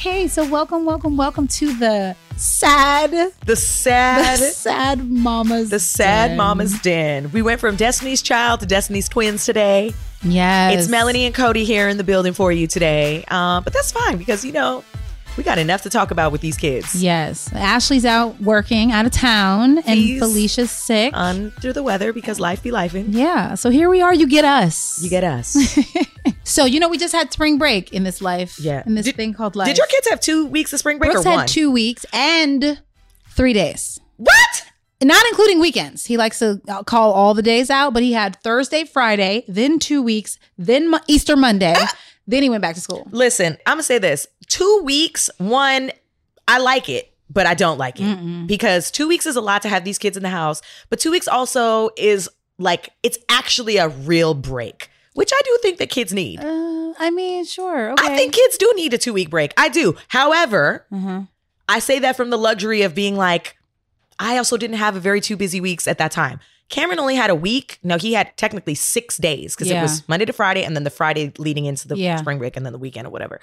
Okay, so welcome, welcome, welcome to the sad, The sad, the sad, mama's, the sad den. mama's den. We went from Destiny's Child to Destiny's Twins today. Yes, It's Melanie and Codie here in the building for you today. Uh, but that's fine because you know we got enough to talk about with these kids. Yes, Ashley's out working out of town, and He's Felicia's sick. Under the weather because life be lifing. yeah, so here we are. You get us. You get us. So you know we just had spring break in this life. Yeah. in this Did- thing called life. Did your kids have two weeks of spring break Brooks or had one? two weeks and three days. What? not including weekends. He likes to uh, call all the days out, but he had Thursday, Friday, then two weeks, then Easter Monday, then he went back to school. Listen, I'm gonna say this: two weeks. One, I like it, but I don't like it because two weeks is a lot to have these kids in the house. But two weeks also is like it's actually a real break, which I do think that kids need. Uh, I mean, sure. Okay. I think kids do need a two week break. I do. However, Uh-huh. I say that from the luxury of being like, I also didn't have a very two busy weeks at that time. Cameron only had a week. No, he had technically six days because Yeah. it was Monday to Friday and then the Friday leading into the Yeah. spring break and then the weekend or whatever.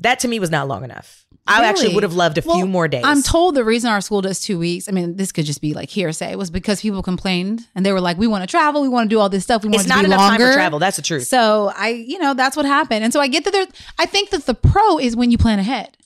That to me was not long enough. I actually would have loved a Well, few more days. I'm told the reason our school does two weeks, I mean, this could just be like hearsay, was because people complained and they were like, we want to travel, we want to do all this stuff, we want it's it to not be enough longer. time for travel. That's the truth. So I, you know, that's what happened. And so I get that there's, I think that the pro is when you plan ahead.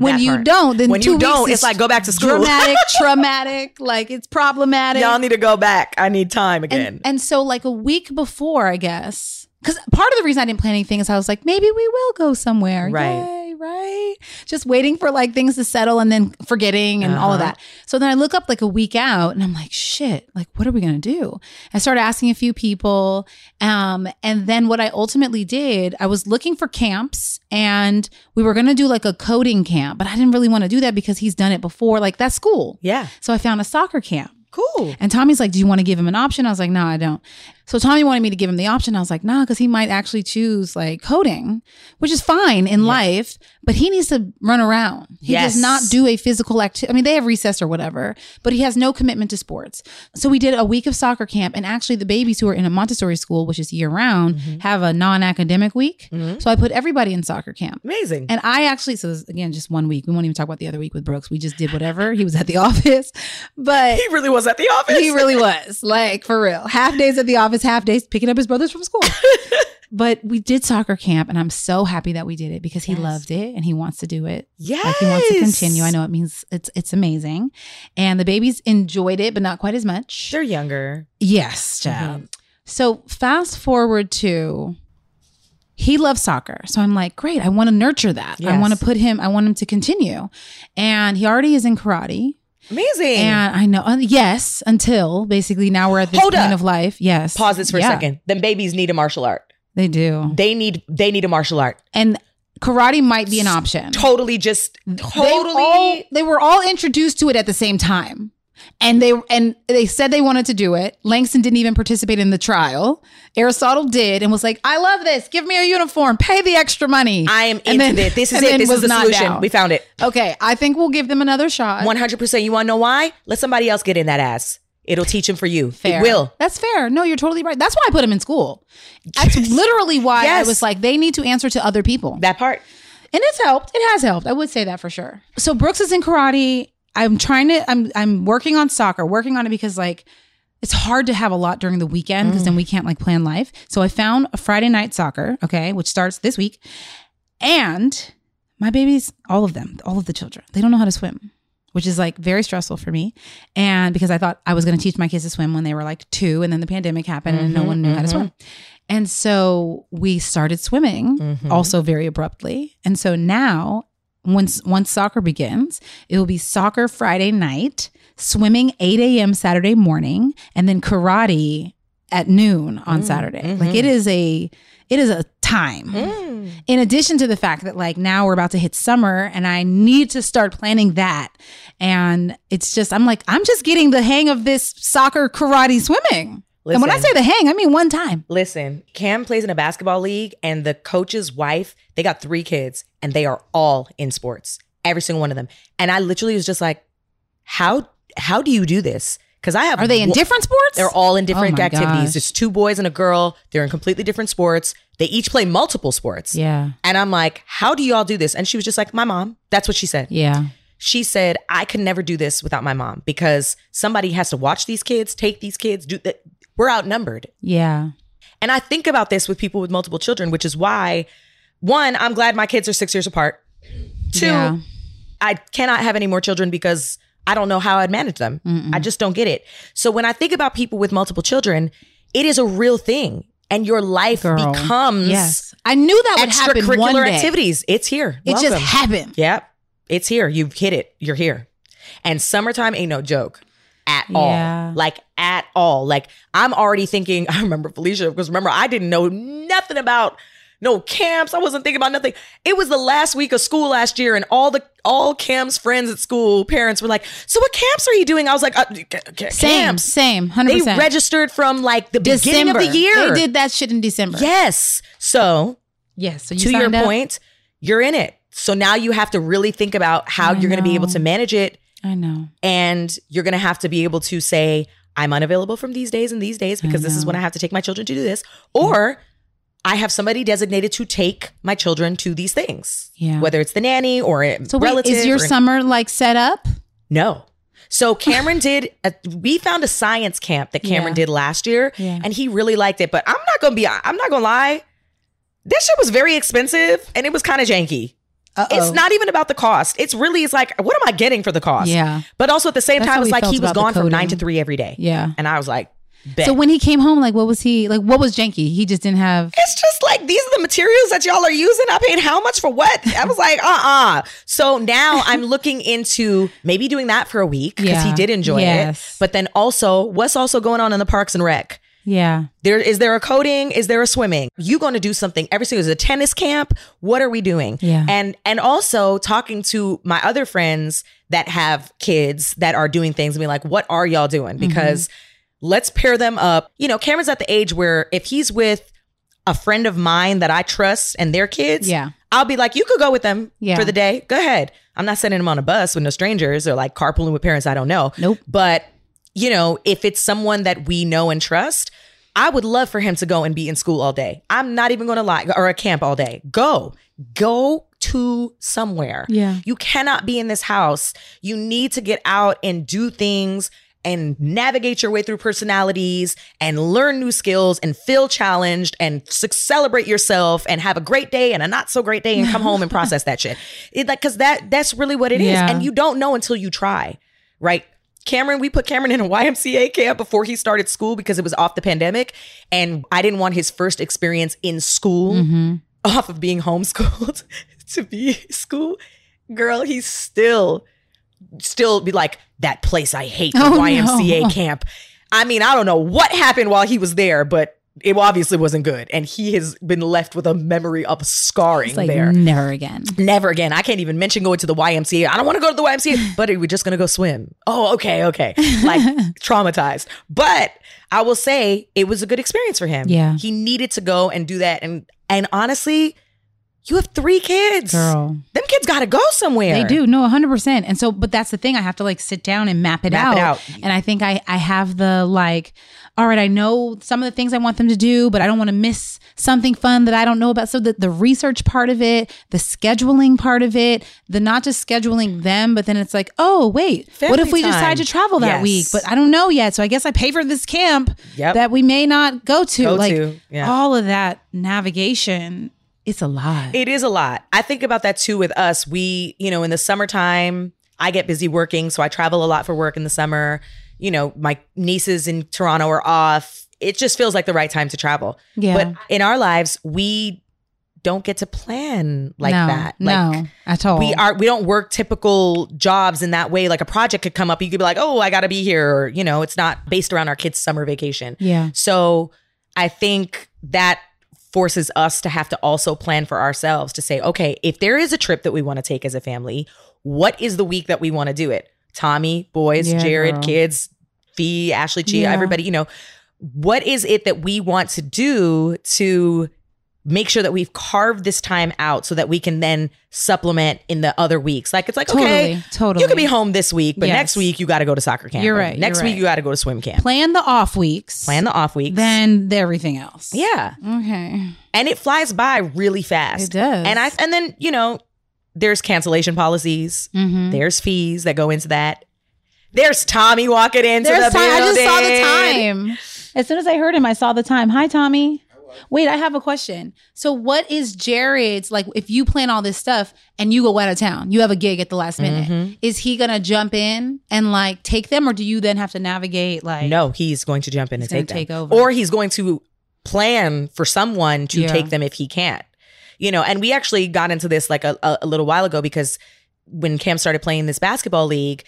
When you part. don't, then When two you don't, weeks it's like, go back to school. Dramatic, traumatic, like it's problematic. Y'all need to go back. I need time again. and, and so like a week before, I guess, because part of the reason I didn't plan anything is I was like, maybe we will go somewhere. Right. Yay, right. Just waiting for like things to settle and then forgetting and all of Uh-huh. that. So then I look up like a week out and I'm like, shit, like what are we gonna do? I started asking a few people. Um, and then what I ultimately did, I was looking for camps and we were gonna do like a coding camp, but I didn't really want to do that because he's done it before. Like that's school. yeah. So I found a soccer camp. Cool. And Tommy's like, Do you want to give him an option? I was like, No, I don't. So Tommy wanted me to give him the option. I was like, Nah, because he might actually choose like coding, which is fine in life, but he needs to run around. He Yes. does not do a physical activity. I mean, they have recess or whatever, but he has no commitment to sports. So we did a week of soccer camp. And actually, the babies who are in a Montessori school, which is year round, Mm-hmm. have a non academic week. So I put everybody in soccer camp. Amazing. And I actually, so this, again, just one week. We won't even talk about the other week with Brooks. We just did whatever. He was at the office, but he really was at the office. he really was like for real. Half days at the office, half days picking up his brothers from school. but we did soccer camp, and I'm so happy that we did it because he Yes. loved it and he wants to do it. Yes. Like he wants to continue. I know it means it's it's amazing, and the babies enjoyed it, but not quite as much. They're younger. Yes, child. Mm-hmm. So fast forward to he loves soccer. So I'm like, great, I want to nurture that. I want to put him, I want him to continue. And he already is in karate. Amazing. And I know, uh, yes, until basically now we're at this Hold point up. of life. Yes. Pause this for Yeah, a second. Then babies need a martial art. They do. They need they need a martial art. And karate might be an option. Totally just They totally all, they were all introduced to it at the same time. And they and they said they wanted to do it. Langston didn't even participate in the trial. Aristotle did and was like, "I love this. Give me a uniform. Pay the extra money." I am And into then- this. This is it. This was is the solution. down. We found it. okay, I think we'll give them another shot. 100%. You want to know why? Let somebody else get in that ass. It'll teach him for you. Fair. It will. That's fair. No, you're totally right. That's why I put him in school. That's literally why I was like, they need to answer to other people. That part. and it's helped. It has helped. I would say that for sure. So Brooks is in karate. I'm trying to. I'm I'm working on soccer. Working on it because like it's hard to have a lot during the weekend because then we can't like plan life. So I found a Friday night soccer. Okay, which starts this week, and my babies, all of them, all of the children, they don't know how to swim. Which is like very stressful for me. And because I thought I was going to teach my kids to swim when they were like two, and then the pandemic happened and no mm-hmm, one knew how to mm-hmm. swim. And so we started swimming mm-hmm. also very abruptly. And so now once once soccer begins, it will be soccer Friday night, swimming 8 a.m. Saturday morning, and then karate at noon on mm, Saturday. Mm-hmm. Like it is a it is a time. Mm. In addition to the fact that like now we're about to hit summer and I need to start planning that. And it's just I'm like I'm just getting the hang of this soccer karate swimming. and when I say the hang, I mean one time. Listen, Cam plays in a basketball league, and the coach's wife, they got three kids, and they are all in sports. Every single one of them. And I literally was just like, how how do you do this? Because I have Are they in different sports? They're all in oh different my activities. gosh. It's two boys and a girl. They're in completely different sports. They each play multiple sports. Yeah. And I'm like, how do you all do this? And she was just like, my mom. That's what she said. Yeah. She said, I could never do this without my mom because somebody has to watch these kids, take these kids, do that. We're outnumbered. Yeah. And I think about this with people with multiple children, which is why, one, I'm glad my kids are six years apart. Two, Yeah. I cannot have any more children because I don't know how I'd manage them. I just don't get it. So when I think about people with multiple children, it is a real thing. And your life Girl. becomes Yes. I knew that would happen one extracurricular activities. It's here. It just happened. Yep. It's here. You've hit it. You're here. And summertime ain't no joke at Yeah. all. Like at all. Like I'm already thinking, I remember Felicia, because remember, I didn't know nothing about no camps. I wasn't thinking about nothing. It was the last week of school last year, and all the all Cam's friends at school, parents were like, So what camps are you doing? I was like, uh, c- c- Same. Same. Hundred They registered from like the December beginning of the year. They did that shit in December. Yes. So Yes. So you to your up? point, you're in it. So now you have to really think about how I you're going to be able to manage it. I know. And you're going to have to be able to say, I'm unavailable from these days and these days because this is when I have to take my children to do this. Or I have somebody designated to take my children to these things, Yeah. whether it's the nanny or a So wait, relative. is your summer like set up? no. So Cameron did. A, we found a science camp that Cameron Yeah. did last year, Yeah. and he really liked it. But I'm not gonna be. I'm not gonna lie. This shit was very expensive, and it was kind of janky. Uh-oh. It's not even about the cost. It's really. It's like, what am I getting for the cost? Yeah. But also at the same That's time, it's like he was gone from nine to three every day, Yeah. and I was like, bet. So when he came home, like, what was he like? What was janky? He just didn't have. it's just like these are the materials that y'all are using. I paid how much for what? I was like, uh uh So now I'm looking into maybe doing that for a week because he did enjoy Yes. it. But then also, what's also going on in the parks and rec? Yeah. There is there a coding? Is there a swimming? You going to do something every single? Is a tennis camp? What are we doing? Yeah. And and also talking to my other friends that have kids that are doing things and be like, what are y'all doing? Mm-hmm. Let's pair them up. You know, Cameron's at the age where if he's with a friend of mine that I trust and their kids, Yeah. I'll be like, you could go with them Yeah. for the day. Go ahead. I'm not sending them on a bus with no strangers or like carpooling with parents I don't know. Nope. But, you know, if it's someone that we know and trust, I would love for him to go and be in school all day. I'm not even going to lie, or a camp all day. Go, go to somewhere. Yeah. You cannot be in this house. You need to get out and do things and navigate your way through personalities and learn new skills and feel challenged and celebrate yourself and have a great day and a not so great day and come home and process that shit. It like cuz that that's really what it is Yeah. and you don't know until you try. Right? Cameron, we put Cameron in a YMCA camp before he started school because it was off the pandemic and I didn't want his first experience in school Mm-hmm. off of being homeschooled to be school girl he's still still be like that place i hate the Oh, no. ymca camp. I mean i don't know what happened while he was there but it obviously wasn't good. And he has been left with a memory of scarring like there. never again. never again. I can't even mention going to the ymca i don't want to go to the ymca but we're just gonna go swim? Oh okay okay. Like traumatized. But i will say it was a good experience for him. Yeah. he needed to go and do that. And and honestly you have three kids Girl. them kids gotta go somewhere They do. No, 100%. And so, but that's the thing. I have to like sit down and map it, Map out. it out. And I think I, I have the like, all right, I know some of the things I want them to do, but I don't want to miss something fun that I don't know about. So the, the research part of it, the scheduling part of it, the not just scheduling them, but then it's like, oh, wait, what if we time. decide to travel that Yes. week? But I don't know yet. So I guess I pay for this camp Yep. that we may not go to. Go like to, yeah. all of that navigation, it's a lot. It is a lot. I think about that too with us. We, you know, in the summertime, I get busy working, so I travel a lot for work in the summer. You know, my nieces in Toronto are off. It just feels like the right time to travel. Yeah. But in our lives, we don't get to plan like no, that. Like no, at all. we are we don't work typical jobs in that way. Like a project could come up, you could be like, "Oh, I got to be here," or you know, it's not based around our kids' summer vacation. Yeah. So I think that forces us to have to also plan for ourselves to say, okay, if there is a trip that we want to take as a family, what is the week that we want to do it? Tommy, boys, Yeah, Jared, girl. kids, Fee, Ashley, Chia, Yeah. everybody, you know, what is it that we want to do to make sure that we've carved this time out so that we can then supplement in the other weeks. Like it's like okay, Totally, totally. you can be home this week, but Yes. next week you got to go to soccer camp. You're right, Next you're week right. you got to go to swim camp. Plan the off weeks. Plan the off weeks. then the everything else. yeah, Okay. and it flies by really fast. It does. And I and then you know there's cancellation policies. Mm-hmm. There's fees that go into that. There's Tommy walking into There's the time. I just saw the time. As soon as I heard him, I saw the time. Hi, Tommy. Wait, I have a question. So, what is Jared's like? If you plan all this stuff and you go out of town, you have a gig at the last minute. Mhm. Is he gonna jump in and like take them, or do you then have to navigate like? No, he's going to jump in and take them. take over. Or he's going to plan for someone to Yeah. take them if he can't. You know, and we actually got into this like a, a, a little while ago because when Cam started playing this basketball league,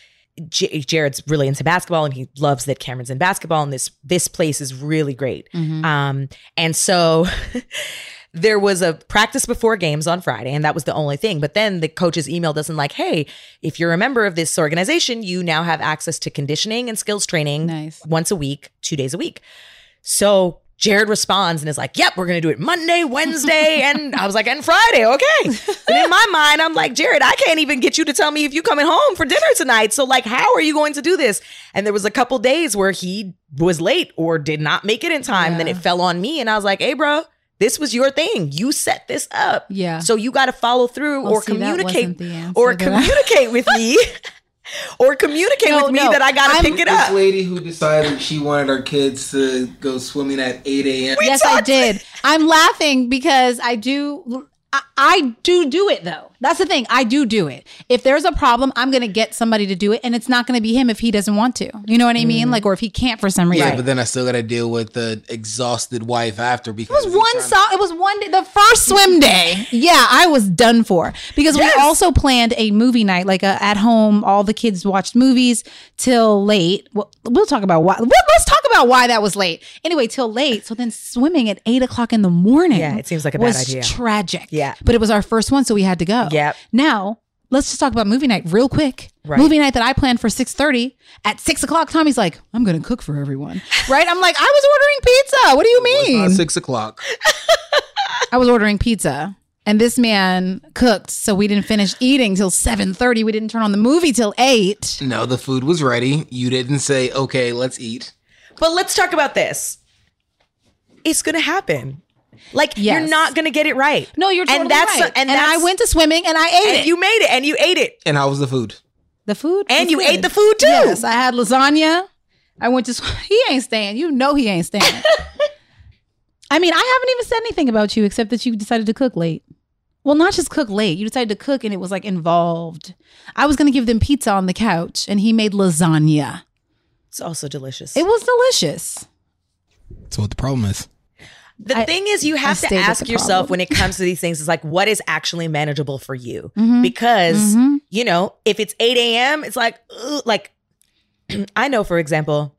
J- Jared's really into basketball and he loves that Cameron's in basketball and this this place is really great. Mhm. Um, and so there was a practice before games on Friday, and that was the only thing. But then the coaches emailed us and like, hey, if you're a member of this organization, you now have access to conditioning and skills training Nice. once a week, two days a week. So Jared responds and is like, Yep, we're gonna do it Monday, Wednesday, and I was like, and Friday, okay. And in my mind, I'm like, Jared, I can't even get you to tell me if you're coming home for dinner tonight. So, like, how are you going to do this? And there was a couple days where he was late or did not make it in time. Then it fell on me, and I was like, Hey, bro, this was your thing. You set this up. Yeah. So you got to follow through Well, or see, communicate wasn't the answer or communicate with me. Or communicate No, with me no. that I gotta I'm- pick it this up. lady who decided she wanted our kids to go swimming at 8 a.m. yes, I did. I'm laughing because I do. I, I do do it though. That's the thing. I do do it. If there's a problem, I'm gonna get somebody to do it, and it's not gonna be him if he doesn't want to. You know what I mean? Mm-hmm. Like, or if he can't for some reason. Yeah, but then I still got to deal with the exhausted wife after It because was one so it was one day the first swim day. Yeah, I was done for. Because Yes. we also planned a movie night, like a at home, all the kids watched movies till late. Well, we'll talk about why let's talk about why that was late. Anyway, till late. So then swimming at eight o'clock in the morning. Yeah, it seems like a bad idea. Tragic. Yeah. But it was our first one, so we had to go. Yep. Now let's just talk about movie night real quick. Right. Movie night that I planned for six thirty. At six o'clock, Tommy's like, "I'm going to cook for everyone." Right? I'm like, "I was ordering pizza. What do you it's mean?" not six o'clock. I was ordering pizza. And this man cooked, so we didn't finish eating till seven thirty. We didn't turn on the movie till eight. No, the food was ready. You didn't say, "Okay, let's eat." But let's talk about this. It's gonna happen. Like you're not gonna get it right. No, you're totally and that's right. and, And, that's, I went to swimming and I ate and it. you made it and you ate it And how was the food? the food and was you good. ate the food too. Yes, I had lasagna. I went to. sw- He ain't staying. You know he ain't staying. I mean, I haven't even said anything about you except that you decided to cook late. Well, not just cook late. You decided to cook and it was like involved. I was going to give them pizza on the couch and he made lasagna. It's also delicious. It was delicious. So what the problem is. The I- thing is, you have to ask yourself when it comes to these things, is like, what is actually manageable for you? Mhm. Because Mhm. you know, if it's eight a.m., it's like, ugh, like I know, for example,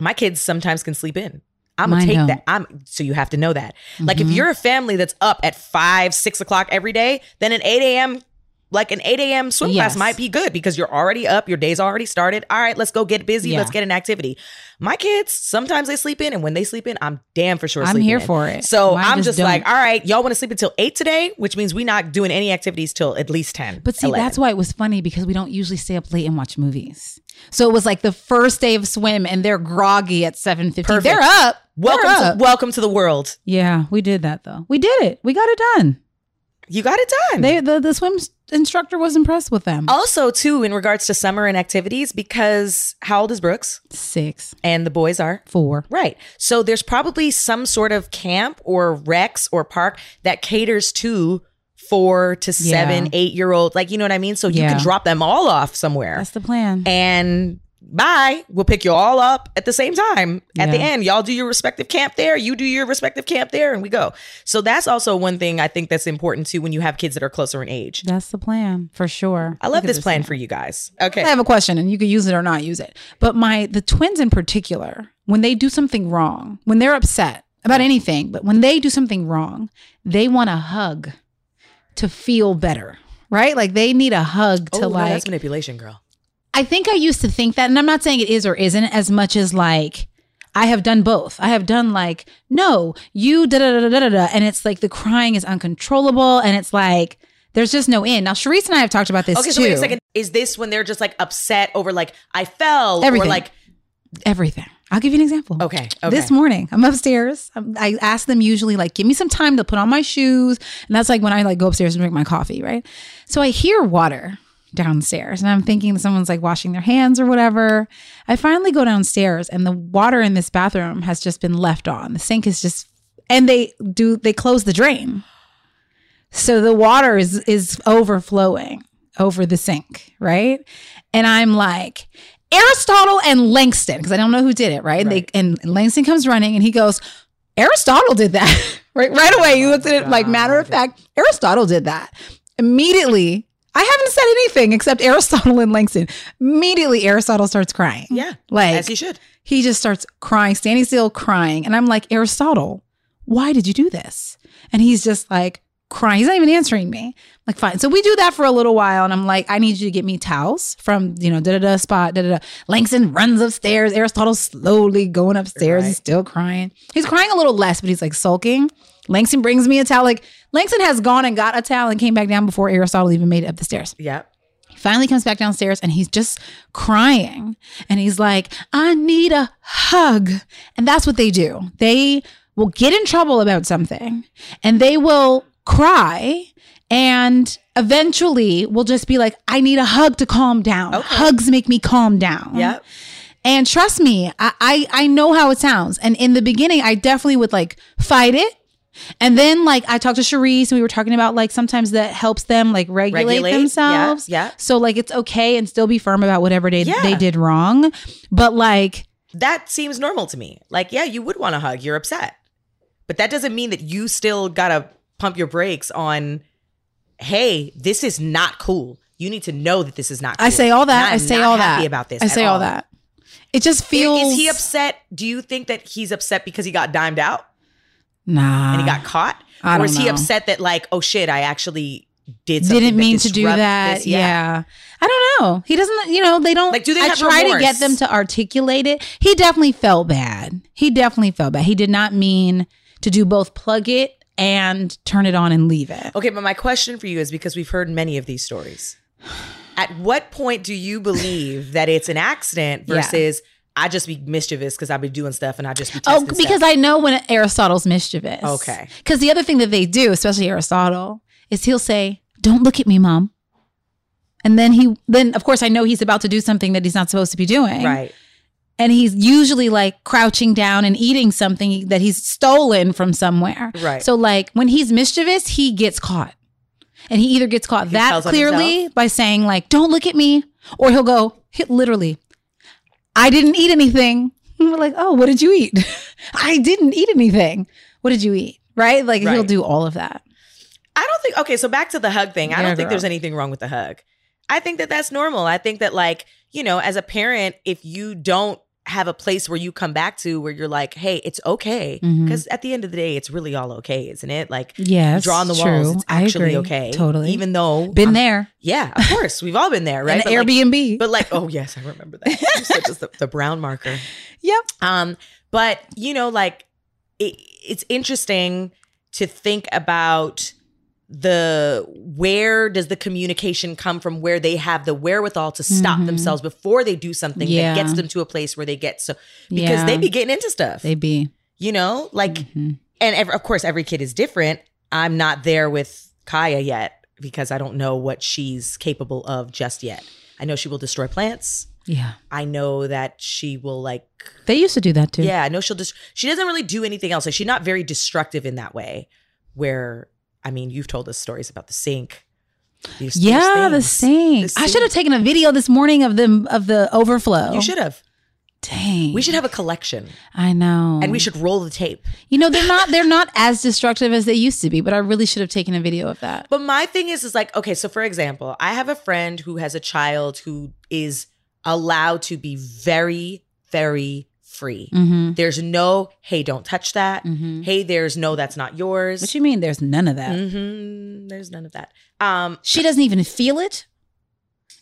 my kids sometimes can sleep in. I'm gonna Mine take don't. that. I'm so you have to know that. Like if Mhm. you're a family that's up at five, six o'clock every day, then an eight a.m. like an 8 a.m. swim class might be good because you're already up, your day's already started. All right, let's go get busy. Yeah. Let's get an activity. My kids, sometimes they sleep in, and when they sleep in, I'm damn for sure I'm here in. for it. So Mine I'm just just like, all right, y'all want to sleep until eight today, which means we're not doing any activities till at least 10. But see, 11. that's why it was funny because we don't usually stay up late and watch movies. So it was like the first day of swim and they're groggy at 7.50. They're up. welcome They're to up. welcome to the world. Yeah, we did that though. We did it. We got it done. You got it done. They the, the swim instructor was impressed with them. also, too, in regards to summer and activities, because how old is Brooks? Six, And the boys are? four. Right. So there's probably some sort of camp or Rex or park that caters to four to seven, Yeah. eight year old. Like, you know what I mean? So you Yeah. can drop them all off somewhere That's the plan. and bye. We'll pick you all up at the same time. At the end, y'all do your respective camp there. You do your respective camp there, and we go. So that's also one thing I think that's important too when you have kids that are closer in age. That's the plan for sure. I love this plan for you guys. Okay. I have a question and you can use it or not use it. But my the twins in particular, when they do something wrong, when they're upset about anything, but when they do something wrong, they want a hug to feel better. Right? Like they need a hug Oh, to no, like that's manipulation, girl. I think I used to think that, and I'm not saying it is or isn't as much as like I have done both. I have done like, no, you da da da da da da, and it's like the crying is uncontrollable, and it's like there's just no end. Now, Sharice and I have talked about this Okay, too. so wait a second. Is this when they're just like upset over like I fell Everything. or like Everything. I'll give you an example. okay, okay. This morning, I'm upstairs. I'm, I ask them usually like, give me some time to put on my shoes, and that's like when I like go upstairs and drink my coffee, right? So I hear water downstairs, and I'm thinking someone's like washing their hands or whatever. I finally go downstairs, and the water in this bathroom has just been left on. The sink is just, and they do they close the drain, so the water is is overflowing over the sink, right? And I'm like, Aristotle and Langston, because I don't know who did it, right? And, Right. they, and Langston comes running and he goes, Aristotle did that. right, right away. He looked at it like ah, matter of fact, Aristotle did that. Immediately, I haven't said anything except Aristotle and Langston. Immediately, Aristotle starts crying. yeah, Like as he should. he just starts crying, standing still, crying. And I'm like, Aristotle, why did you do this? And he's just like crying. He's not even answering me. I'm like, fine. So we do that for a little while. And I'm like, I need you to get me towels from, you know, da da da spot, da da da. Langston runs upstairs. Aristotle's slowly going upstairs. Right. He's still crying. He's crying a little less, but he's like sulking. Langston brings me a towel. Like, Langston has gone and got a towel and came back down before Aristotle even made it up the stairs. Yeah. He finally comes back downstairs and he's just crying. And he's like, I need a hug. And that's what they do. They will get in trouble about something and they will cry and eventually will just be like, I need a hug to calm down. Okay. Hugs make me calm down. Yeah. And trust me, I, I I know how it sounds. And in the beginning, I definitely would like fight it. And then like I talked to Cherise and we were talking about like sometimes that helps them like regulate, Regulate, themselves. yeah. So like it's okay and still be firm about whatever they Yeah. they did wrong. But like That seems normal to me. Like, yeah, you would want to hug. You're upset. But that doesn't mean that you still got to pump your brakes on, hey, this is not cool. You need to know that this is not cool. I say all that. I say all happy that. about this. I say all that. It just feels Is he upset? Do you think that he's upset because he got dimed out Nah. and he got caught? I or is he know. upset that, like, oh shit, I actually did something didn't mean to do that. this? Yeah. I don't know. He doesn't, you know, they don't Like, do they I try to get them to articulate it. He definitely felt bad. He definitely felt bad. He did not mean to do both plug it and turn it on and leave it. Okay, but my question for you is because we've heard many of these stories. At what point do you believe that it's an accident Yeah. I just be mischievous because I be doing stuff and I just be Oh, because stuff? I know when Aristotle's mischievous. Okay. Because the other thing that they do, especially Aristotle, is he'll say, "Don't look at me, mom," and then he, then of course I know he's about to do something that he's not supposed to be doing, right. and he's usually like crouching down and eating something that he's stolen from somewhere. Right. So like when he's mischievous, he gets caught. And he either gets caught that clearly by saying like, "Don't look at me," or he'll go he, literally, "I didn't eat anything." We're like, "Oh, what did you eat?" "I didn't eat anything." "What did you eat?" Right? Like he'll do all of that. I don't think okay, so back to the hug thing. I don't think there's anything wrong with the hug. I think that that's normal. I think that like, you know, as a parent, if you don't have a place where you come back to where you're like, "Hey, it's okay." Mhm. Cuz at the end of the day, it's really all okay, isn't it? Like Yes, drawing the true. walls, it's actually okay. Totally. Even though Been I'm- there. Yeah, of course. We've all been there, right? An But, like, Airbnb. But like, oh yes, I remember that. Just the, the brown marker. yep. Um, but you know, like it, it's interesting to think about the where does the communication come from where they have the wherewithal to stop Mhm. themselves before they do something Yeah. that gets them to a place where they get so because Yeah. they be getting into stuff They be. you know like Mhm. and ev- of course every kid is different i'm not there with kaya yet because i don't know what she's capable of just yet i know she will destroy plants Yeah. i know that she will like They used to do that too. yeah i know she'll just she doesn't really do anything else like she's not very destructive in that way where i mean you've told us stories about the sink These- these Yeah, the sink. The I should have taken a video this morning of the of the overflow. you should have Dang. we should have a collection I know. and we should roll the tape You know, they're not they're not as destructive as they used to be, but I really should have taken a video of that. But my thing is, is like, okay, so for example, I have a friend who has a child who is allowed to be very, very free. Mm-hmm. There's no, hey, don't touch that. Mm-hmm. Hey, there's no, that's not yours. What you mean? There's none of that. hmm There's none of that. Um, She doesn't even feel it.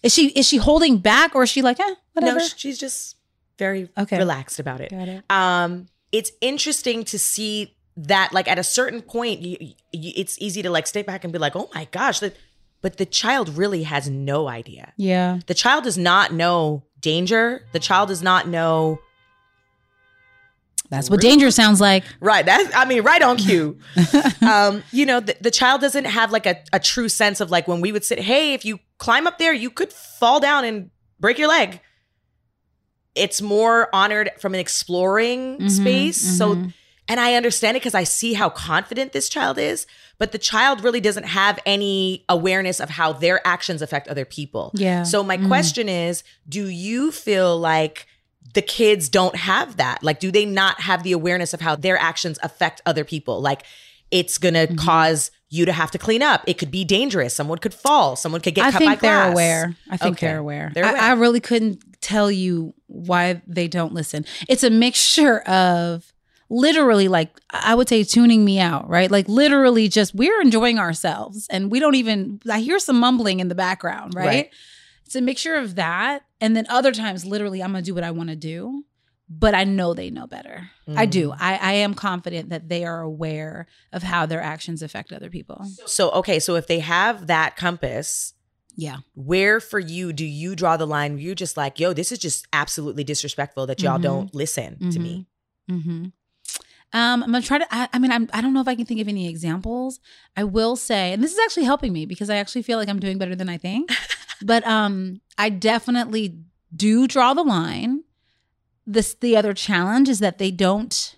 Is she is she holding back or is she like, eh, whatever? no, she's just very Okay. relaxed about it. Got it. um it's interesting to see that like at a certain point you, you, it's easy to like step back and be like oh my gosh that, but the child really has no idea Yeah. the child does not know danger the child does not know That's what danger sounds like. right that's i mean right on cue um you know the, the child doesn't have like a, a true sense of like when we would sit hey if you climb up there you could fall down and break your leg it's more honored from an exploring Mhm, space so mhm. And I understand it because I see how confident this child is, but the child really doesn't have any awareness of how their actions affect other people. Yeah. So my Mhm. question is, do you feel like the kids don't have that? Like do they not have the awareness of how their actions affect other people? Like it's to Mm-hmm. cause you to have to clean up. It could be dangerous. Someone could fall. Someone could get I cut by think they're glass. aware. I think Okay. they're aware. They're I- I, really couldn't tell you why they don't listen. It's a mixture of literally, like I would say, tuning me out, right? Like literally, just we're enjoying ourselves, and we don't even. I hear some mumbling in the background, right? Right. It's a mixture of that, and then other times, literally, I'm gonna do what I want to do. But I know they know better. I do. Mm. I, I am confident that they are aware of how their actions affect other people. So okay, so if they have that compass, Yeah. where for you do you draw the line? You're just like, yo, this is just absolutely disrespectful that y'all Mhm. don't listen to me. Mm-hmm. Um, I'm gonna try to. I, I mean, I'm. I don't know if I can think of any examples. I will say, and this is actually helping me because I actually feel like I'm doing better than I think. but um, I definitely do draw the line. This the other challenge is that they don't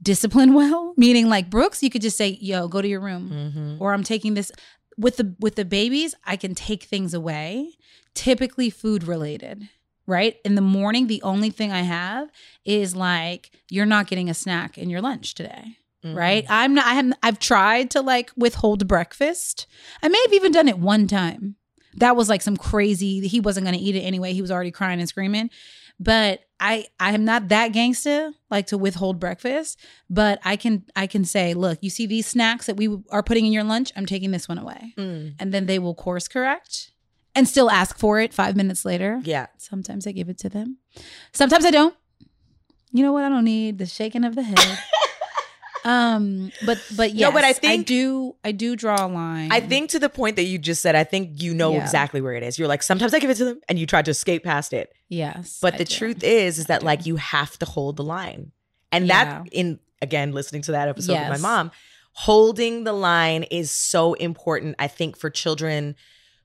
discipline well. Meaning, like Brooks, you could just say, "Yo, go to your room," Mm-hmm. or I'm taking this. With the with the babies, I can take things away. Typically, food related right? In the morning, the only thing I have is like, you're not getting a snack in your lunch today. Mm-hmm. Right. I'm not, I haven't, I've tried to like withhold breakfast. I may have even done it one time. That was like some crazy, he wasn't going to eat it anyway. He was already crying and screaming. But I, I am not that gangsta like to withhold breakfast, but I can, I can say, look, you see these snacks that we are putting in your lunch? I'm taking this one away. Mm. And then they will course correct and still ask for it five minutes later. Yeah. Sometimes I give it to them. Sometimes I don't. You know what? I don't need the shaking of the head. um, but but yes, No, but I think I do I do draw a line. I think to the point that you just said, I think you know Yeah. exactly where it is. You're like, sometimes I give it to them and you try to escape past it. yes, But I the do. truth is, is that like you have to hold the line. And Yeah. that in again, listening to that episode with my mom, holding the line is so important, I think, for children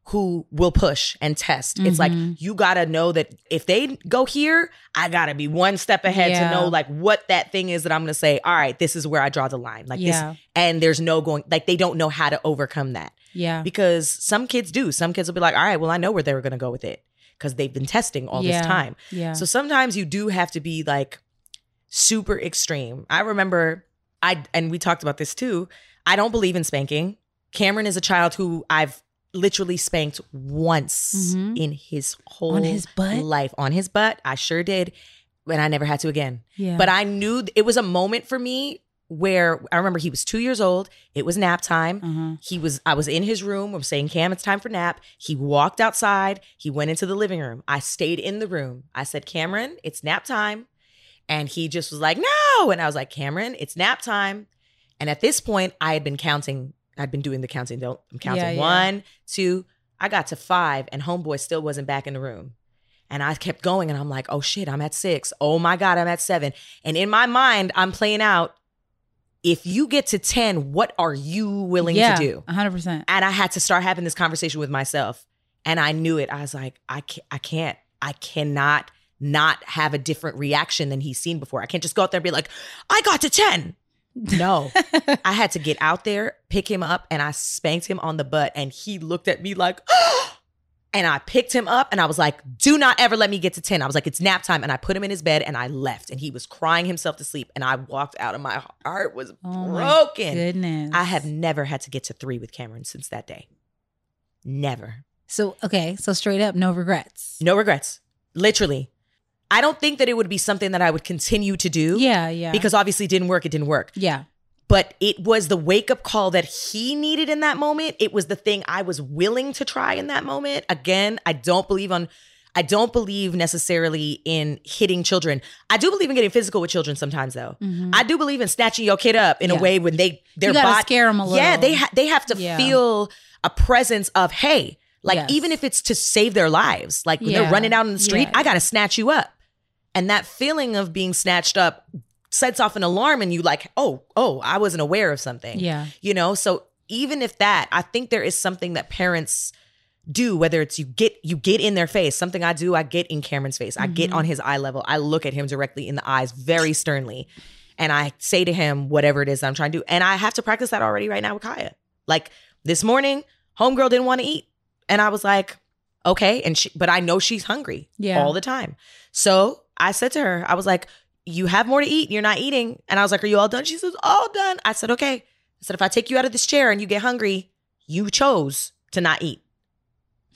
who will push and test. It's like Mhm. you gotta know that if they go here, I gotta be one step ahead Yeah. to know like what that thing is that I'm gonna say, all right, this is where I draw the line. Like yeah, this and there's no going like they don't know how to overcome that yeah, because some kids do. Some kids will be like, all right, well, I know where they were going to go with it because they've been testing all Yeah. this time. yeah. So sometimes you do have to be like super extreme. I remember I, and we talked about this too. I don't believe in spanking. Cameron is a child who I've literally spanked once Mhm. in his whole On his butt? life. On his butt. I sure did. And I never had to again. yeah. But I knew th- it was a moment for me where I remember he was two years old. It was nap time. uh-huh. He was I was in his room. I'm saying, Cam, it's time for nap. He walked outside. He went into the living room. I stayed in the room. I said, Cameron, it's nap time. And he just was like, no. And I was like, Cameron, it's nap time. And at this point, I had been counting. I'd been doing the counting. Don't I'm counting Yeah, yeah. one, two. I got to five, and homeboy still wasn't back in the room. And I kept going, and I'm like, oh shit, I'm at six. Oh my God, I'm at seven. And in my mind, I'm playing out. If you get to 10, what are you willing yeah, to do? hundred percent. and I had to start having this conversation with myself. And I knew it. I was like, I can't, I can't, I cannot not have a different reaction than he's seen before. I can't just go out there and be like, I got to 10. No, I had to get out there, pick him up, and I spanked him on the butt. And he looked at me like, and I picked him up and I was like, do not ever let me get to 10. I was like, it's nap time. And I put him in his bed and I left. And he was crying himself to sleep. And I walked out and my heart was Oh broken. Goodness, I have never had to get to three with Cameron since that day. Never. So okay, so straight up, no regrets. No regrets. Literally. I don't think that it would be something that I would continue to do. Yeah, yeah. Because obviously it didn't work. It didn't work. yeah, But it was the wake up call that he needed in that moment. It was the thing I was willing to try in that moment. Again, I don't believe on, I don't believe necessarily in hitting children. I do believe in getting physical with children sometimes, though. Mm-hmm. I do believe in snatching your kid up in Yeah. a way when they their body scare 'em a Yeah, little. they ha- they have to Yeah. feel a presence of hey, like Yes. even if it's to save their lives, like when Yeah. they're running out in the street, Yeah. I gotta snatch you up, and that feeling of being snatched up sets off an alarm, and you like, oh, oh, I wasn't aware of something. Yeah. you know so even if that i think there is something that parents do whether it's you get you get in their face. Something i do i get in cameron's face. I get Mhm. on his eye level. I look at him directly in the eyes very sternly. And i say to him whatever it is i'm trying to do. And i have to practice that already right now with kaya. Like this morning homegirl didn't want to eat. And i was like okay. And she but i know she's hungry Yeah. all the time. So i said to her i was like you have more to eat you're not eating and i was like are you all done she says all done i said okay I said, if I take you out of this chair and you get hungry, you chose to not eat.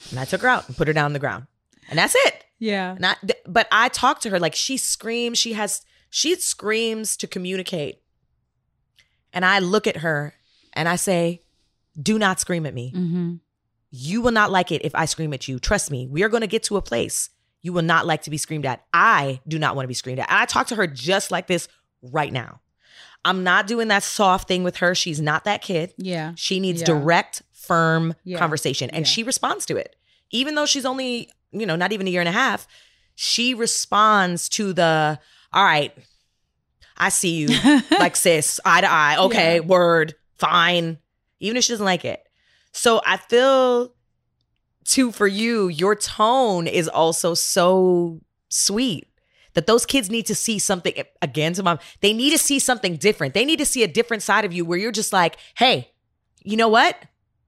And I took her out and put her down on the ground. And that's it. Yeah. Th- but I talked to her like she screams, she has, she screams to communicate. And I look at her and I say, do not scream at me. Mm-hmm. You will not like it if I scream at you. Trust me, we are going to get to a place you will not like to be screamed at. I do not want to be screamed at. And I talk to her just like this right now. I'm not doing that soft thing with her. She's not that kid. Yeah. She needs Yeah. direct, firm Yeah. conversation. And Yeah. she responds to it. Even though she's only, you know, not even a year and a half, she responds to the, all right, I see you, like sis, eye to eye. Okay, word, fine. Even if she doesn't like it. So I feel too for you, your tone is also so sweet that those kids need to see something eh, again to mom. They need to see something different. They need to see a different side of you where you're just like, hey, you know what?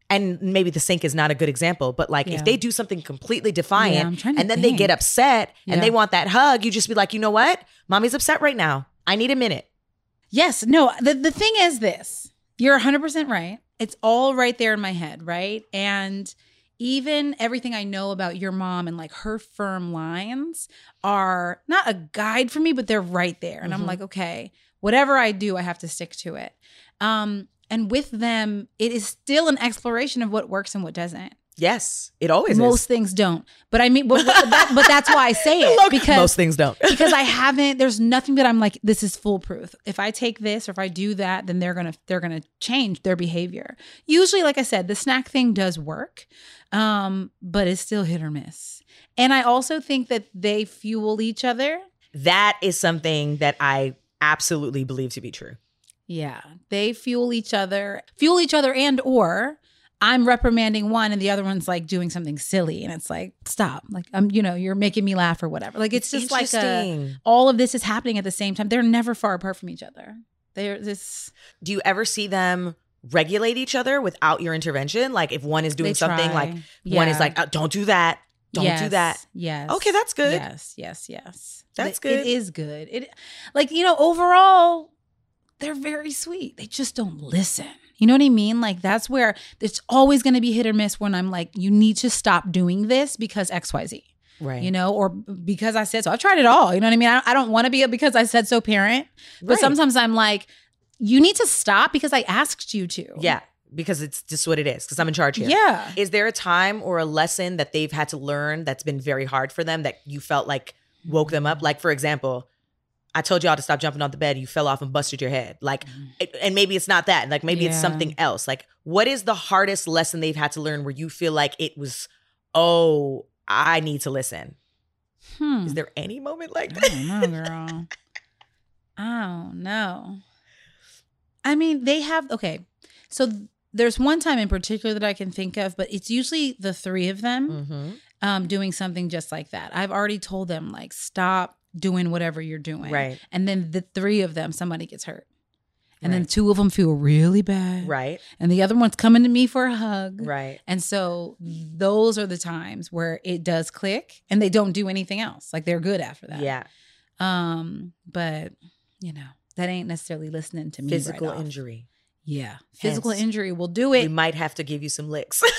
And maybe the sink is not a good example, but like Yeah. if they do something completely defiant to and then they get upset Yeah. and they want that hug, you just be like, you know what? Mommy's upset right now. I need a minute. Yes. No, the, the thing is this you're 100% right. It's all right there in my head, right? And even everything I know about your mom and like her firm lines are not a guide for me, but they're right there. And I'm Mhm. like, okay, whatever I do, I have to stick to it. Um, and with them, it is still an exploration of what works and what doesn't. Yes, it always Most is. things don't. But I mean, but, but, that, but that's why I say it because most things don't. because I haven't there's nothing that I'm like this is foolproof. If I take this or if I do that then they're going to they're to change their behavior. Usually like I said the snack thing does work. Um but it's still hit or miss. And I also think that they fuel each other. that is something that I absolutely believe to be true. Yeah. They fuel each other. Fuel each other and or I'm reprimanding one and the other one's like doing something silly and it's like stop. Like I'm you know you're making me laugh or whatever. Like it's just like a all of this is happening at the same time. They're never far apart from each other. They're this. Do you ever see them regulate each other without your intervention? Like if one is doing something, try. like one is like, "Uh, "Don't do that, don't do that." Yes. Okay, that's good. Yes, yes, yes. That's It- good. It is good. It like you know overall, they're very sweet. They just don't listen. You know what I mean? Like that's where it's always going to be hit or miss. When I'm like, you need to stop doing this because X Y Z. Right. You know, or because I said so. I've tried it all. You know what I mean? I, I don't want to be a because I said so parent, but Right. sometimes I'm like, you need to stop because I asked you to. yeah, because it's just what it is. Because I'm in charge here. Yeah. Is there a time or a lesson that they've had to learn that's been very hard for them that you felt like woke them up? Like, for example, I told y'all to stop jumping on the bed. You fell off and busted your head. Like, it- and maybe it's not that. Like, maybe it's something else. Like, what is the hardest lesson they've had to learn where you feel like it was, oh, I need to listen? Hmm. Is there any moment like I that? don't know, girl. I don't know. I mean, they have okay. So th- there's one time in particular that I can think of, but it's usually the three of them Mm-hmm. um, doing something just like that. I've already told them like stop doing whatever you're doing, Right. And then the three of them, somebody gets hurt, and then two of them feel really bad, Right. And the other one's coming to me for a hug, Right. and so those are the times where it does click, and they don't do anything else. Like they're good after that. Yeah. Um, but you know, that ain't necessarily listening to me. Physical right injury. Yeah. Physical Hence, injury will do We it. might have to give you some licks.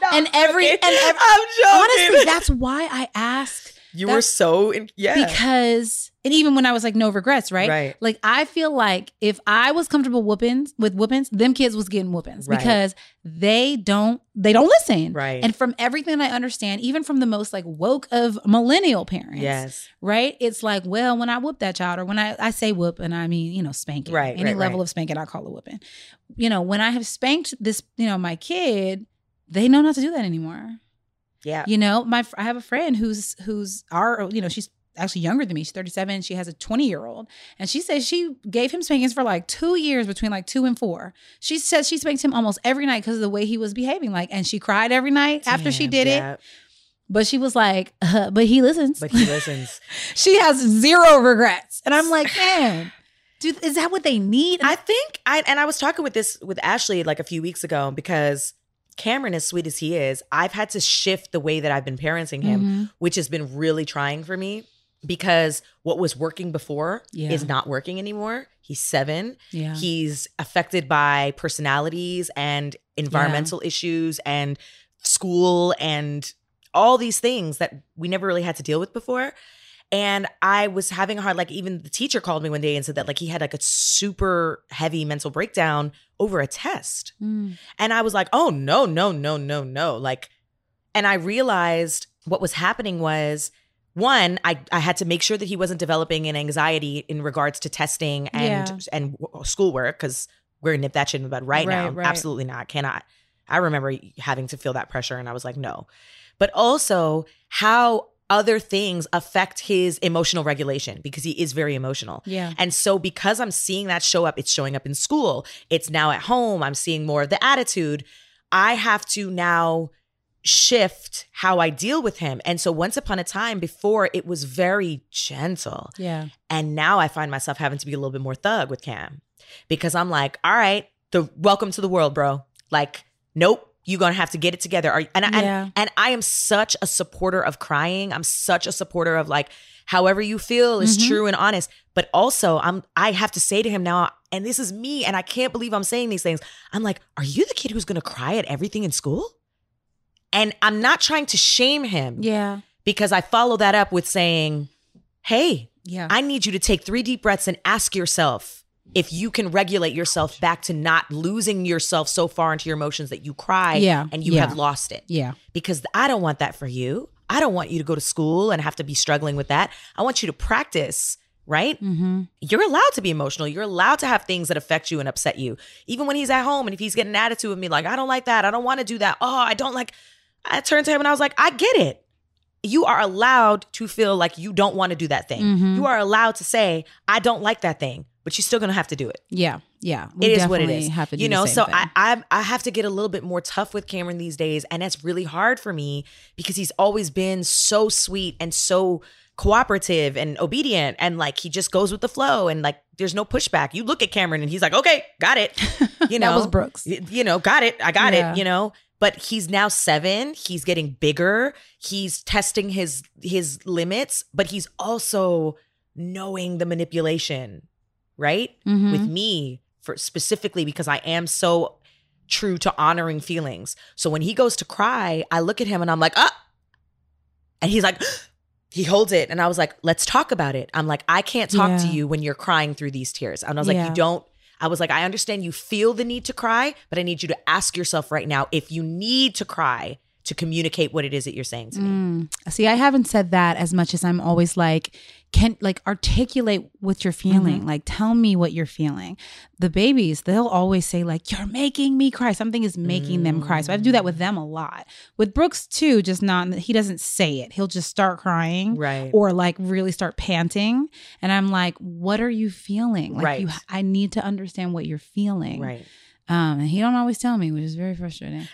No, And every- and ev- I'm joking. Honestly, that's why I ask You That- were so in, yeah. because and even when I was like no regrets, right? Right. Like I feel like if I was comfortable whoopings with whoopings, them kids was getting whoopings Right. because they don't they don't listen. Right. And from everything I understand, even from the most like woke of millennial parents, yes. right? It's like, well, when I whoop that child, or when I, I say whoop and I mean, you know, spanking. Right, Any right, level right. of spanking, I call a whooping. You know, when I have spanked this, you know, my kid, they know not to do that anymore. Yeah. You know, my I have a friend who's who's our, you know, she's actually younger than me. She's 37. She has a 20 year old. And she says she gave him spankings for like two years between like two and four. She says she spanked him almost every night because of the way he was behaving. Like, and she cried every night after she did it. But she was like, uh, but he listens. But he listens. she has zero regrets. And I'm like, man, dude, is that what they need? I think I and I was talking with this with Ashley like a few weeks ago because Cameron, as sweet as he is, I've had to shift the way that I've been parenting him, Mhm. which has been really trying for me because what was working before Yeah. is not working anymore. He's seven. Yeah. He's affected by personalities and environmental issues and school and all these things that we never really had to deal with before. And I was having a hard, like, even the teacher called me one day and said that, like, he had like a super heavy mental breakdown over a test. Mm. And I was like, oh, no, no, no, no, no. Like, and I realized what was happening was one, I, I had to make sure that he wasn't developing an anxiety in regards to testing and Yeah. and w- schoolwork because we're gonna nip that shit in the bud right, now. Right, right. Absolutely not. Cannot. I remember having to feel that pressure and I was like, no. But also how other things affect his emotional regulation because he is very emotional. Yeah. And so, because I'm seeing that show up, it's showing up in school, it's now at home, I'm seeing more of the attitude. I have to now shift how I deal with him. And so, once upon a time, before it was very gentle. Yeah. And now I find myself having to be a little bit more thug with Cam because I'm like, all right, the welcome to the world, bro. Like, nope. You're gonna have to get it together. Are, and, Yeah. and and I am such a supporter of crying. I'm such a supporter of like however you feel is Mhm. true and honest. But also, I'm I have to say to him now, and this is me, and I can't believe I'm saying these things. I'm like, are you the kid who's gonna cry at everything in school? And I'm not trying to shame him Yeah. because I follow that up with saying, hey, Yeah. I need you to take three deep breaths and ask yourself if you can regulate yourself back to not losing yourself so far into your emotions that you cry Yeah, and you yeah. have lost it. yeah. Because I don't want that for you. I don't want you to go to school and have to be struggling with that. I want you to practice, right? Mm-hmm. You're allowed to be emotional. You're allowed to have things that affect you and upset you. Even when he's at home and if he's getting an attitude with me, like, I don't like that. I don't want to do that. Oh, I don't like. I turned to him and I was like, I get it. You are allowed to feel like you don't want to do that thing. Mhm. You are allowed to say, I don't like that thing, but you're still to have to do it. Yeah. Yeah. We It is what it is. Have to you know, so thing. I, I I have to get a little bit more tough with Cameron these days, and that's really hard for me because he's always been so sweet and so cooperative and obedient, and like he just goes with the flow, and like there's no pushback. You look at Cameron, and he's like, "Okay, got it." You know, that was Brooks. You know, got it. I got Yeah. it. You know, but he's now seven. He's getting bigger. He's testing his his limits, but he's also knowing the manipulation, right? Mhm. With me for specifically because I am so true to honoring feelings. So when he goes to cry, I look at him and I'm like, ah, and he's like. He holds it, and I was like, "Let's talk about it." I'm like, "I can't talk to you when you're crying through these tears." And I was like, Yeah. "You don't I was like, I understand you feel the need to cry, but I need you to ask yourself right now if you need to cry to communicate what it is that you're saying to me. Mm. See, I haven't said that as much as I'm always like, can like articulate what you're feeling. Like, tell me what you're feeling. The babies, they'll always say, like, you're making me cry. Something is making them cry. So I do that with them a lot. With Brooks, too, just not, he doesn't say it. He'll just start crying. Right. Or like really start panting. And I'm like, what are you feeling? Like, Right. you, I need to understand what you're feeling. Right. Um, and he don't always tell me, which is very frustrating.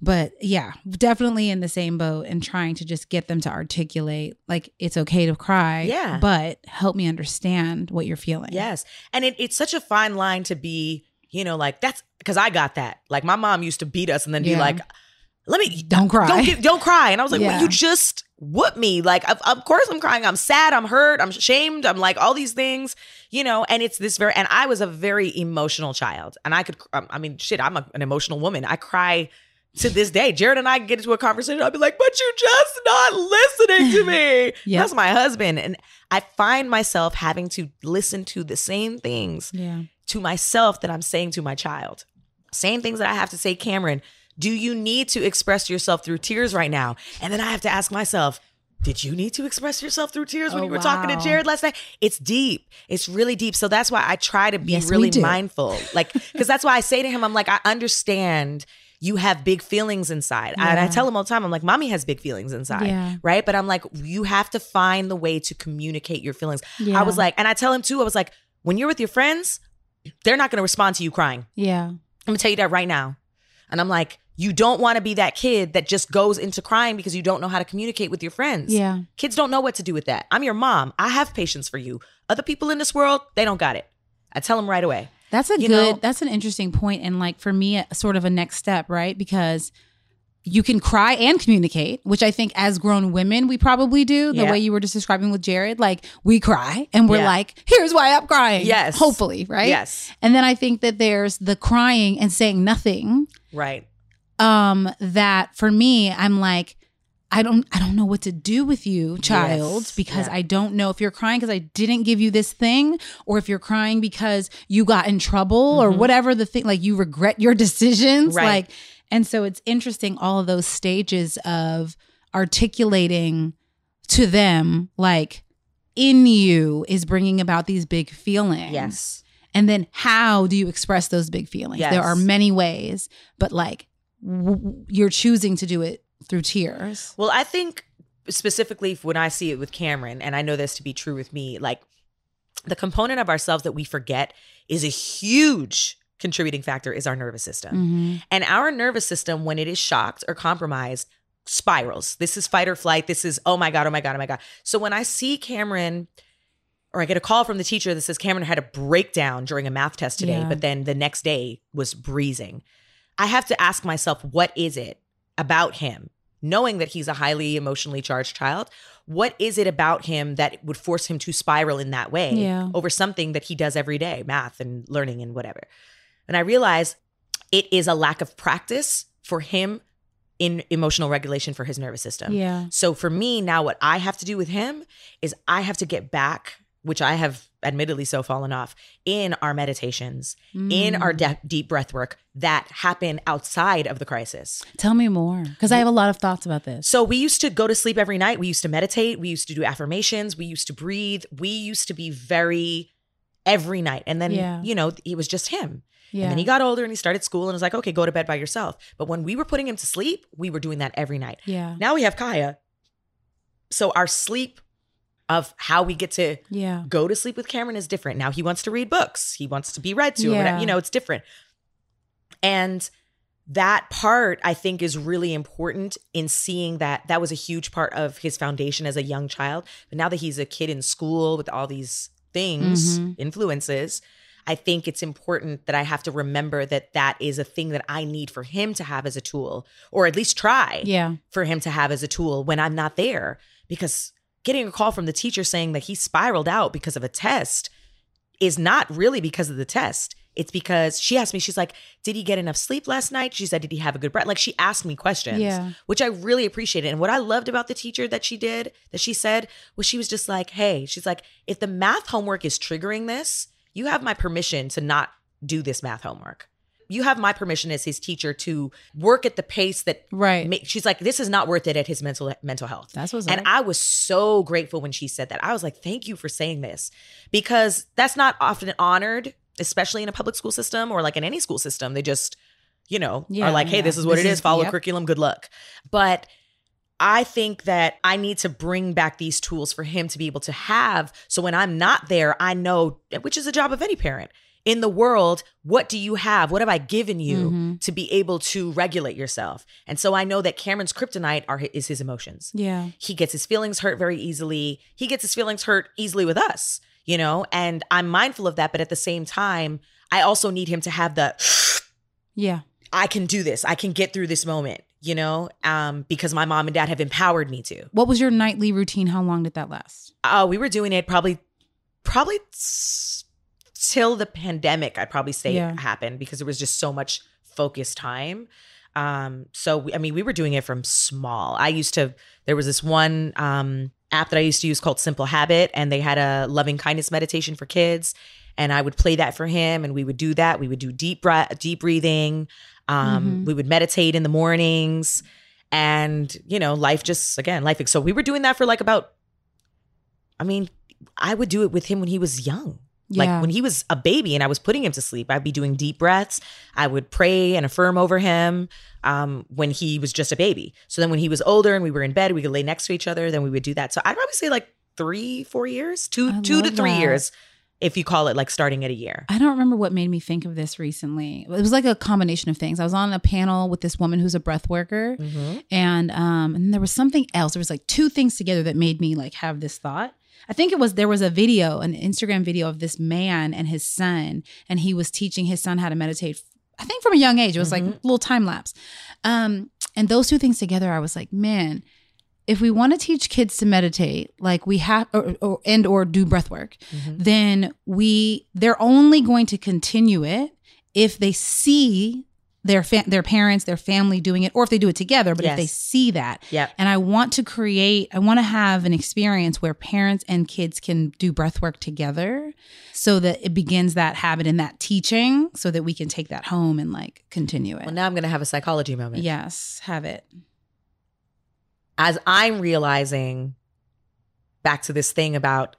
But yeah, definitely in the same boat and trying to just get them to articulate like it's okay to cry. Yeah. But help me understand what you're feeling. Yes. And it, it's such a fine line to be, you know, like that's because I got that. Like my mom used to beat us and then be like, let me Don't cry. Don't, get- don't cry. And I was like, Yeah. well, you just whoop me. Like, of, of course I'm crying. I'm sad. I'm hurt. I'm shamed. I'm like all these things, you know, and it's this very, and I was a very emotional child. And I could, um, I mean, shit, I'm a, an emotional woman. I cry to this day, Jared and I get into a conversation. I'll be like, but you're just not listening to me. Yeah. That's my husband. And I find myself having to listen to the same things Yeah. to myself that I'm saying to my child. Same things that I have to say, Cameron, do you need to express yourself through tears right now? And then I have to ask myself, did you need to express yourself through tears when Oh, you were talking to. Jared last night? It's deep. It's really deep. So that's why I try to be Yes, really mindful. Like, because that's why I say to him, I'm like, I understand you have big feelings inside. And I tell him all the time, I'm like, mommy has big feelings inside. Yeah. Right. But I'm like, you have to find the way to communicate your feelings. Yeah. I was like, and I tell him too, I was like, when you're with your friends, they're not going to respond to you crying. Yeah. I'm gonna tell you that right now. And I'm like, you don't want to be that kid that just goes into crying because you don't know how to communicate with your friends. Yeah. Kids don't know what to do with that. I'm your mom. I have patience for you. Other people in this world, they don't got it. I tell them right away. That's a You good, know- that's an interesting point And like for me, a, sort of a next step, right? Because you can cry and communicate, which I think as grown women, we probably do the Yeah. way you were just describing with Jared. Like we cry and we're Yeah. like, here's why I'm crying. Yes. Hopefully, right? Yes. And then I think that there's the crying and saying nothing. Right. Um, that for me, I'm like, I don't I don't know what to do with you, child, Yes. because Yeah. I don't know if you're crying because I didn't give you this thing or if you're crying because you got in trouble or Mhm. whatever the thing like you regret your decisions. Right. Like and so it's interesting all of those stages of articulating to them like in you is bringing about these big feelings. Yes. And then how do you express those big feelings? Yes. There are many ways, but like w- you're choosing to do it through tears. Well, I think specifically when I see it with Cameron, and I know this to be true with me, like the component of ourselves that we forget is a huge contributing factor is our nervous system. Mhm. And our nervous system, when it is shocked or compromised, spirals. This is fight or flight. This is, oh my God, oh my God, oh my God. So when I see Cameron, or I get a call from the teacher that says Cameron had a breakdown during a math test today, Yeah. but then the next day was breezing, I have to ask myself, what is it about him? Knowing that he's a highly emotionally charged child, what is it about him that would force him to spiral in that way Yeah. over something that he does every day, math and learning and whatever? And I realize it is a lack of practice for him in emotional regulation for his nervous system. Yeah. So for me now, what I have to do with him is I have to get back, which I have admittedly so fallen off in our meditations, in our Mm. de- deep breath work that happen outside of the crisis. Tell me more because I have a lot of thoughts about this. So we used to go to sleep every night. We used to meditate. We used to do affirmations. We used to breathe. We used to be very every night. And then, Yeah. you know, it was just him. Yeah. And then he got older and he started school and was like, okay, go to bed by yourself. But when we were putting him to sleep, we were doing that every night. yeah. Now we have Kaya. So our sleep of how we get to Yeah. go to sleep with Cameron is different. Now he wants to read books. He wants to be read to. Yeah. You know, it's different. And that part I think is really important in seeing that that was a huge part of his foundation as a young child. But now that he's a kid in school with all these things, Mhm. influences, I think it's important that I have to remember that that is a thing that I need for him to have as a tool, or at least try Yeah. for him to have as a tool when I'm not there. Because getting a call from the teacher saying that he spiraled out because of a test is not really because of the test. It's because she asked me, she's like, Did he get enough sleep last night? She said, Did he have a good breath? Like she asked me questions, Yeah. which I really appreciated. And what I loved about the teacher that she did, that she said, was she was just like, Hey, she's like, if the math homework is triggering this, you have my permission to not do this math homework. You have my permission as his teacher to work at the pace that Right. Ma- she's like this is not worth it at his mental mental health That's what's and up. i was so grateful when she said that i was like thank you for saying this because that's not often honored especially in a public school system or like in any school system they just you know Yeah, are like hey yeah. this is what This it is- is follow yep. curriculum good luck but I think that I need to bring back these tools for him to be able to have. So when I'm not there, I know, which is the job of any parent in the world, what do you have? What have I given you Mhm. to be able to regulate yourself? And so I know that Cameron's kryptonite are is his emotions. Yeah. He gets his feelings hurt very easily. He gets his feelings hurt easily with us, you know? And I'm mindful of that, but at the same time, I also need him to have the Yeah. I can do this. I can get through this moment, you know? Um because my mom and dad have empowered me to. What was your nightly routine? How long did that last? Uh, we were doing it probably, probably s- till the pandemic. I'd probably say Yeah. it happened because there was just so much focused time. Um, so we, I mean, we were doing it from small. I used to. There was this one um, app that I used to use called Simple Habit, and they had a loving kindness meditation for kids. And I would play that for him, and we would do that. We would do deep breath, deep breathing. Um, Mhm. We would meditate in the mornings, and you know, life just again, life. So we were doing that for like about. I mean, I would do it with him when he was young. Yeah. Like when he was a baby and I was putting him to sleep, I'd be doing deep breaths. I would pray and affirm over him um, when he was just a baby. So then when he was older and we were in bed, we could lay next to each other. Then we would do that. So I'd probably say like three, four years, two, I two to three that. years, if you call it like starting at a year. I don't remember what made me think of this recently. It was like a combination of things. I was on a panel with this woman who's a breath worker, Mm-hmm. and um, and there was something else. There was like two things together that made me like have this thought. I think it was there was a video, an Instagram video of this man and his son, and he was teaching his son how to meditate. I think from a young age. It was like Mhm. a little time lapse. Um, and those two things together, I was like, man, if we want to teach kids to meditate, like we have, or, or and or do breath work, Mhm. then we they're only going to continue it if they see their fa- their parents, their family doing it, or if they do it together. But if they see that, Yep. and I want to create, I want to have an experience where parents and kids can do breath work together so that it begins that habit and that teaching so that we can take that home and like continue it. Well, now I'm going to have a psychology moment. yes, have it. As I'm realizing back to this thing about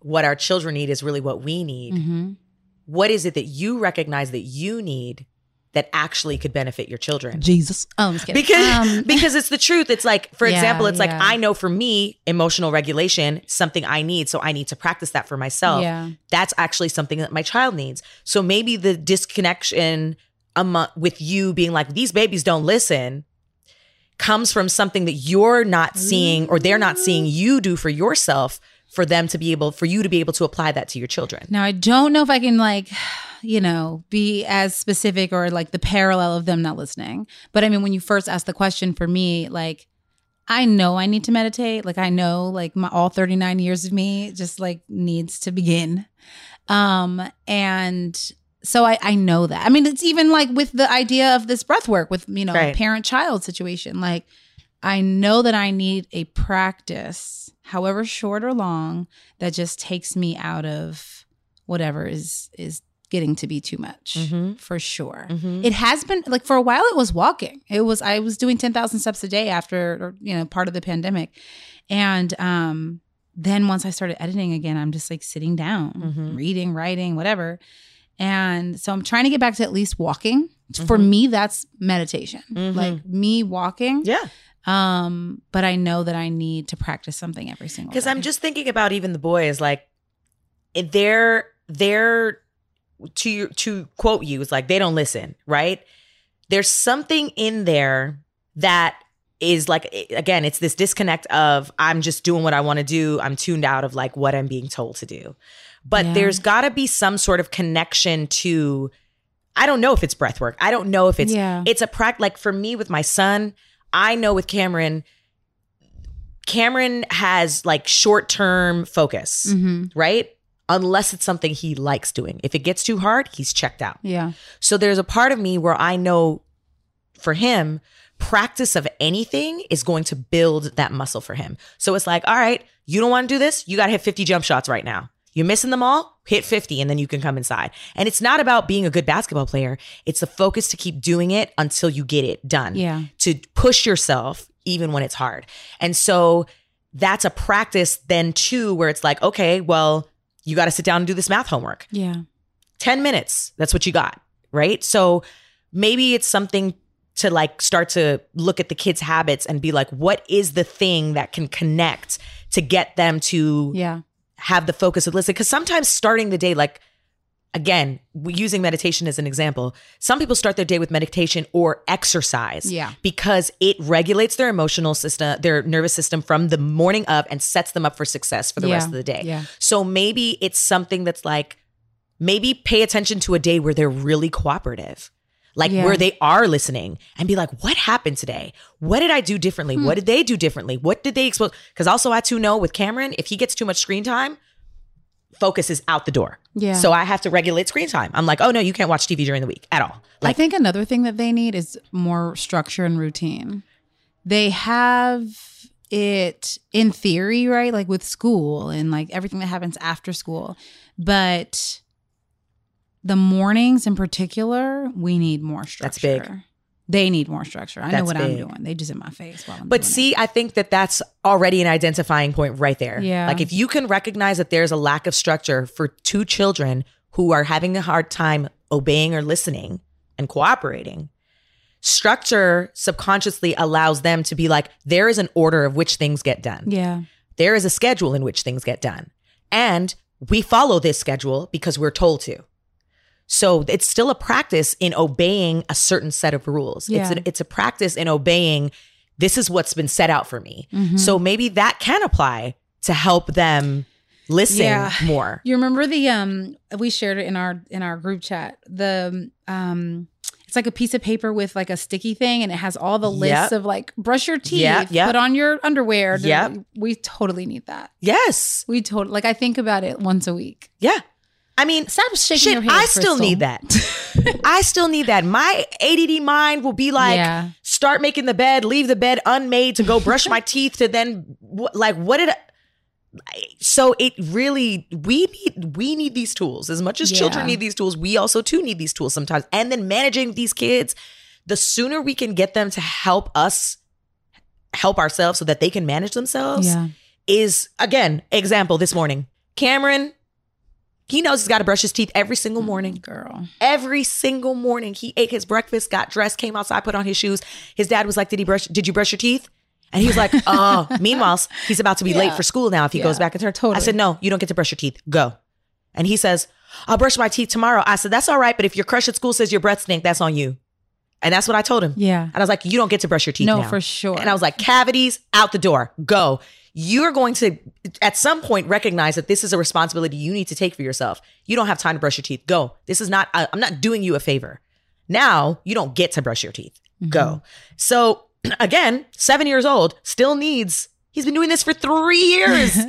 what our children need is really what we need. hmm What is it that you recognize that you need that actually could benefit your children? Jesus. Oh, I'm kidding. because Um, because it's the truth it's like for Yeah, example it's like i know for me emotional regulation something i need so i need to practice that for myself yeah. that's actually something that my child needs so maybe the disconnection among, with you being like these babies don't listen comes from something that you're not seeing or they're not seeing you do for yourself for them to be able for you to be able to apply that to your children Now I don't know if I can like, you know, be as specific or like the parallel of them not listening. But I mean, when you first asked the question for me, like I know I need to meditate. Like I know like my all 39 years of me just like needs to begin. Um and so I I know that. I mean, it's even like with the idea of this breath work with, you know, Right. parent child situation. Like I know that I need a practice, however short or long, that just takes me out of whatever is is getting to be too much Mhm. for sure. Mhm. It has been like for a while it was walking. It was I was doing 10,000 steps a day after or, you know part of the pandemic. And um then once I started editing again, I'm just like sitting down, Mhm. reading, writing, whatever. And so I'm trying to get back to at least walking. For Mhm. me that's meditation. Mhm. Like me walking. yeah Um but I know that I need to practice something every single because day. i'm just thinking about even the boys like they're they're to to quote you it's like they don't listen right there's something in there that is like again it's this disconnect of i'm just doing what i want to do i'm tuned out of like what i'm being told to do but Yeah. there's got to be some sort of connection to i don't know if it's breath work i don't know if it's yeah. it's a practice like for me with my son i know with cameron cameron has like short-term focus Mhm. right? Unless it's something he likes doing. If it gets too hard he's checked out. Yeah. so there's a part of me where i know for him practice of anything is going to build that muscle for him. So it's like all right you don't want to do this? You got to hit 50 jump shots right now you're missing them all hit 50 and then you can come inside and it's not about being a good basketball player it's the focus to keep doing it until you get it done Yeah. to push yourself even when it's hard. And so that's a practice then too where it's like, okay, well, you got to sit down and do this math homework. Yeah. 10 minutes. That's what you got, right? So maybe it's something to like start to look at the kids' habits and be like, what is the thing that can connect to get them to Yeah. Have the focus of listen because sometimes starting the day like again using meditation as an example some people start their day with meditation or exercise Yeah. because it regulates their emotional system their nervous system from the morning of and sets them up for success for the Yeah. rest of the day Yeah. so maybe it's something that's like maybe pay attention to a day where they're really cooperative like Yeah. where they are listening and be like what happened today what did i do differently Hmm. what did they do differently what did they expose because also i too know with cameron if he gets too much screen time focus is out the door. Yeah. So I have to regulate screen time. I'm like, oh no, you can't watch TV during the week at all. I think another thing that they need is more structure and routine. They have it in theory, right? Like with school and like everything that happens after school. But the mornings in particular, we need more structure. That's big. They need more structure. I know That's what I'm doing. They just in my face while I'm But doing it. see, I think that that's already an identifying point right there. Yeah. Like if you can recognize that there's a lack of structure for two children who are having a hard time obeying or listening and cooperating, structure subconsciously allows them to be like, there is an order of which things get done. Yeah. There is a schedule in which things get done. And we follow this schedule because we're told to. So it's still a practice in obeying a certain set of rules. It's, Yeah. a, it's a practice in obeying this is what's been set out for me. Mhm. So maybe that can apply to help them listen Yeah. more. You remember the um we shared it in our in our group chat. The um it's like a piece of paper with like a sticky thing and it has all the lists Yep. of like brush your teeth, Yep, yep. put on your underwear. Yep. We totally need that. Yes. We totally like I think about it once a week. Yeah. I mean, Stop shaking your shit, head. I still Crystal. need that. I still need that. My ADD mind will be like, Yeah. start making the bed, leave the bed unmade to go brush my teeth to then like what did I, so it really we need we need these tools as much as children need these tools we also too need these tools sometimes and then managing these kids the sooner we can get them to help us help ourselves so that they can manage themselves Yeah. is again example this morning cameron he knows he's got to brush his teeth every single mm-hmm, morning. Girl. every single morning. He ate his breakfast got dressed came outside put on his shoes. His dad was like did he brush did you brush your teeth? And he was like oh meanwhile he's about to be late for school now if he goes back and turn totally. i said no you don't get to brush your teeth. Go. And he says i'll brush my teeth tomorrow. I said that's all right but if your crush at school says your breath stink that's on you. And that's what i told him. Yeah. and i was like you don't get to brush your teeth No, now. for sure. and i was like cavities out the door. Go you're going to at some point recognize that this is a responsibility you need to take for yourself. You don't have time to brush your teeth. Go. This is not I- i'm not doing you a favor. Now you don't get to brush your teeth. Go. Mm-hmm. So again seven years old still needs he's been doing this for three years.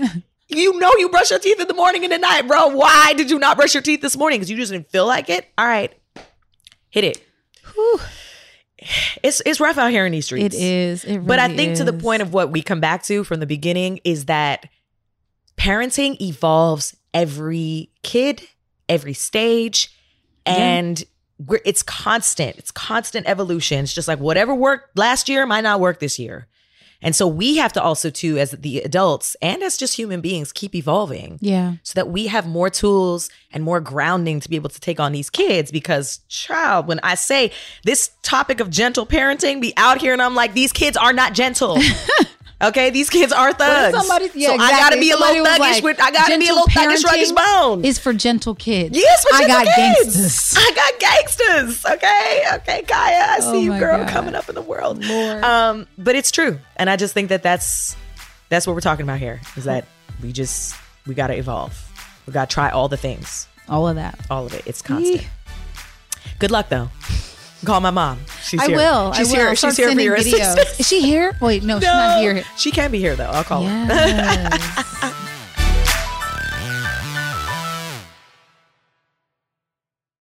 You know you brush your teeth in the morning and at night bro. Why did you not brush your teeth this morning? Because you just didn't feel like it? All right. Hit it. Whew. It's it's rough out here in these streets It is. It but I really think to the point of what we come back to from the beginning is that parenting evolves every kid, every stage, Yeah. and we're, it's constant. It's constant evolution. It's just like whatever worked last year might not work this year. And so we have to also too as the adults and as just human beings keep evolving Yeah. so that we have more tools and more grounding to be able to take on these kids because child when i say this topic of gentle parenting be out here and i'm like these kids are not gentle okay these kids are thugs somebody- yeah, so i gotta be a little thuggish like, with i gotta be a little thuggish ruggish bone Is for gentle kids. Yes, for I got kids. gangsters. I got gangsters. Okay, okay, Kaya, I Oh see you, girl, God. coming up in the world. Um, but it's true, and I just think that that's that's what we're talking about here. Is that we just we got to evolve. We got to try all the things, All of that. all of it. It's constant. Good luck though. Call my mom. She's I here. will. She's I will. here. I'll She's here for sending your videos. assistance. Is she here? Wait, no, she's not here. She can be here though. I'll call her. Yes.